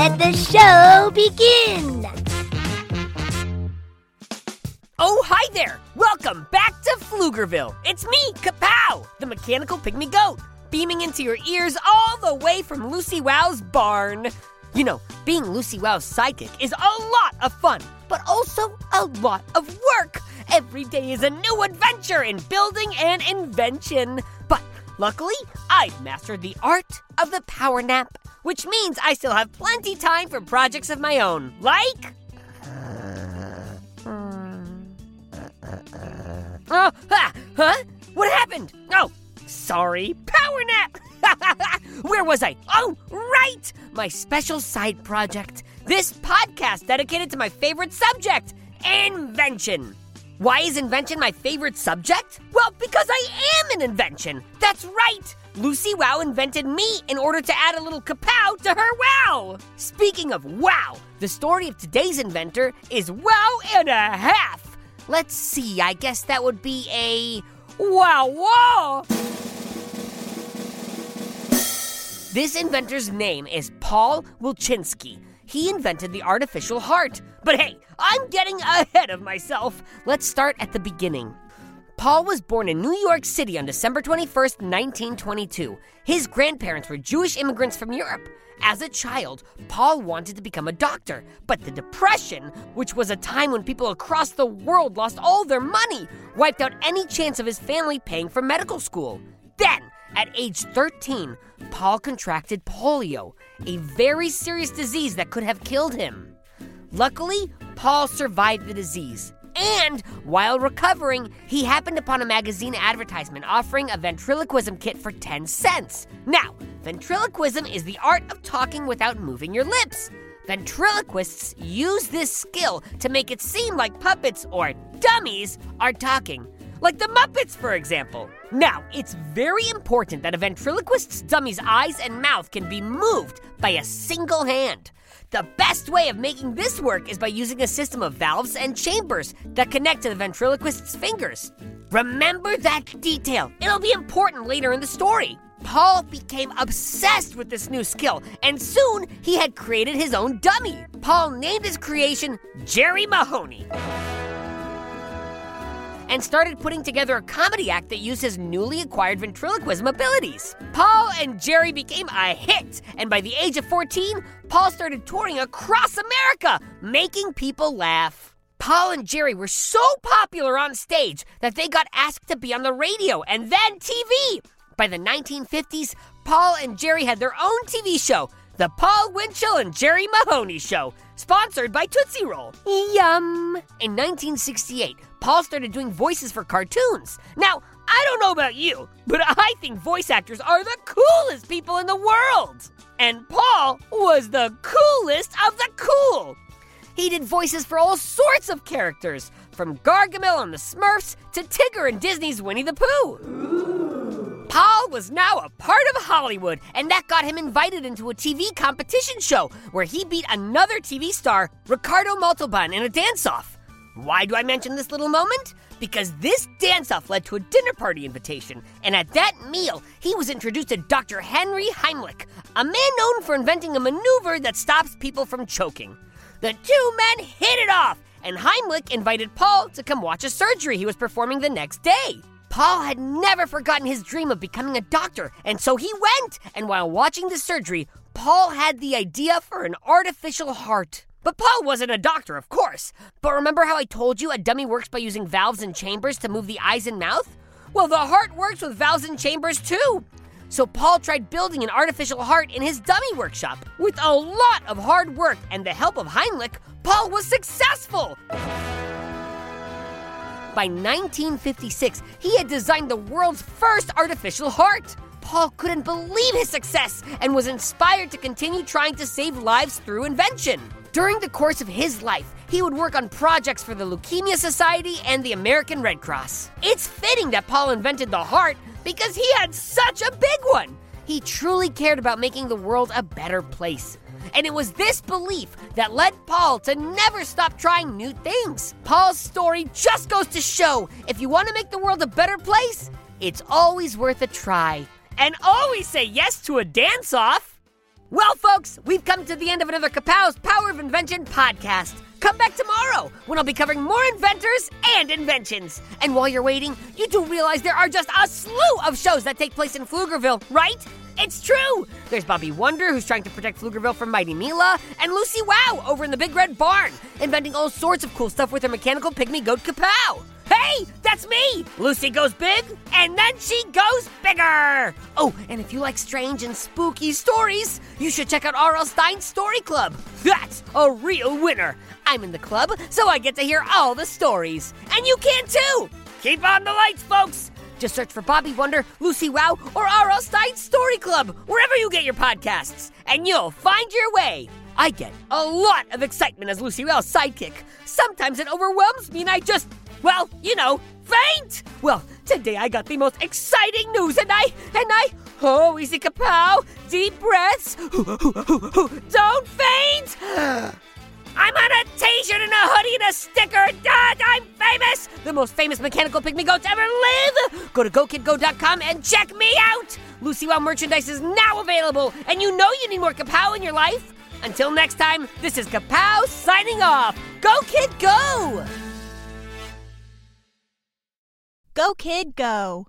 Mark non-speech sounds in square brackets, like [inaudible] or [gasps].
Let the show begin. Oh, hi there. Welcome back to Pflugerville. It's me, Kapow, the mechanical pygmy goat, beaming into your ears all the way from Lucy Wow's barn. You know, being Lucy Wow's sidekick is a lot of fun, but also a lot of work. Every day is a new adventure in building and invention. But luckily, I've mastered the art of the power nap, which means I still have plenty time for projects of my own, like. Oh, huh? What happened? Oh, sorry. Power nap. [laughs] Where was I? Oh, right! My special side project. This podcast dedicated to my favorite subject invention. Why is invention my favorite subject? Well, because I am an invention. That's right. Lucy Wow invented me in order to add a little kapow to her wow. Speaking of wow, the story of today's inventor is wow and a half. Let's see, I guess that would be a wow wow. This inventor's name is Paul Wilchinsky. He invented the artificial heart. But hey, I'm getting ahead of myself. Let's start at the beginning. Paul was born in New York City on December 21st, 1922. His grandparents were Jewish immigrants from Europe. As a child, Paul wanted to become a doctor, but the Depression, which was a time when people across the world lost all their money, wiped out any chance of his family paying for medical school. Then, at age 13, Paul contracted polio, a very serious disease that could have killed him. Luckily, Paul survived the disease. And while recovering, he happened upon a magazine advertisement offering a ventriloquism kit for 10 cents. Now, ventriloquism is the art of talking without moving your lips. Ventriloquists use this skill to make it seem like puppets or dummies are talking. Like the Muppets, for example. Now, it's very important that a ventriloquist's dummy's eyes and mouth can be moved by a single hand. The best way of making this work is by using a system of valves and chambers that connect to the ventriloquist's fingers. Remember that detail, it'll be important later in the story. Paul became obsessed with this new skill, and soon he had created his own dummy. Paul named his creation Jerry Mahoney and started putting together a comedy act that used his newly acquired ventriloquism abilities. Paul and Jerry became a hit, and by the age of 14, Paul started touring across America, making people laugh. Paul and Jerry were so popular on stage that they got asked to be on the radio and then TV. By the 1950s, Paul and Jerry had their own TV show, The Paul Winchell and Jerry Mahoney Show, sponsored by Tootsie Roll. Yum! In 1968, Paul started doing voices for cartoons. Now, I don't know about you, but I think voice actors are the coolest people in the world. And Paul was the coolest of the cool. He did voices for all sorts of characters, from Gargamel and the Smurfs to Tigger and Disney's Winnie the Pooh. Paul was now a part of Hollywood, and that got him invited into a TV competition show where he beat another TV star, Ricardo Montalban, in a dance off. Why do I mention this little moment? Because this dance off led to a dinner party invitation, and at that meal, he was introduced to Dr. Henry Heimlich, a man known for inventing a maneuver that stops people from choking. The two men hit it off, and Heimlich invited Paul to come watch a surgery he was performing the next day. Paul had never forgotten his dream of becoming a doctor, and so he went. And while watching the surgery, Paul had the idea for an artificial heart. But Paul wasn't a doctor, of course. But remember how I told you a dummy works by using valves and chambers to move the eyes and mouth? Well, the heart works with valves and chambers too. So Paul tried building an artificial heart in his dummy workshop. With a lot of hard work and the help of Heimlich, Paul was successful. By 1956, he had designed the world's first artificial heart. Paul couldn't believe his success and was inspired to continue trying to save lives through invention. During the course of his life, he would work on projects for the Leukemia Society and the American Red Cross. It's fitting that Paul invented the heart because he had such a big one. He truly cared about making the world a better place. And it was this belief that led Paul to never stop trying new things. Paul's story just goes to show if you want to make the world a better place, it's always worth a try. And always say yes to a dance off. Well, folks, we've come to the end of another Kapow's Power of Invention podcast. Come back tomorrow when I'll be covering more inventors and inventions. And while you're waiting, you do realize there are just a slew of shows that take place in Pflugerville, right? It's true! There's Bobby Wonder, who's trying to protect Pflugerville from Mighty Mila, and Lucy Wow over in the Big Red Barn, inventing all sorts of cool stuff with her mechanical pygmy goat Kapow. Hey, that's me! Lucy goes big, and then she goes bigger! Oh, and if you like strange and spooky stories, you should check out R.L. Stine's Story Club. That's a real winner! I'm in the club, so I get to hear all the stories. And you can too! Keep on the lights, folks! Just search for Bobby Wonder, Lucy Wow, or R.L. Stine's Story Club, wherever you get your podcasts, and you'll find your way. I get a lot of excitement as Lucy Wow's sidekick. Sometimes it overwhelms me and I just well, you know, faint! Well, today I got the most exciting news and I, and I, oh, easy kapow, deep breaths, [gasps] don't faint! [sighs] I'm on a t-shirt and a hoodie and a sticker. Dad, I'm famous! The most famous mechanical pygmy goat to ever live! Go to GoKidGo.com and check me out! Lucy Wow merchandise is now available, and you know you need more kapow in your life. Until next time, this is Kapow signing off. Go Kid Go! Go, kid, go.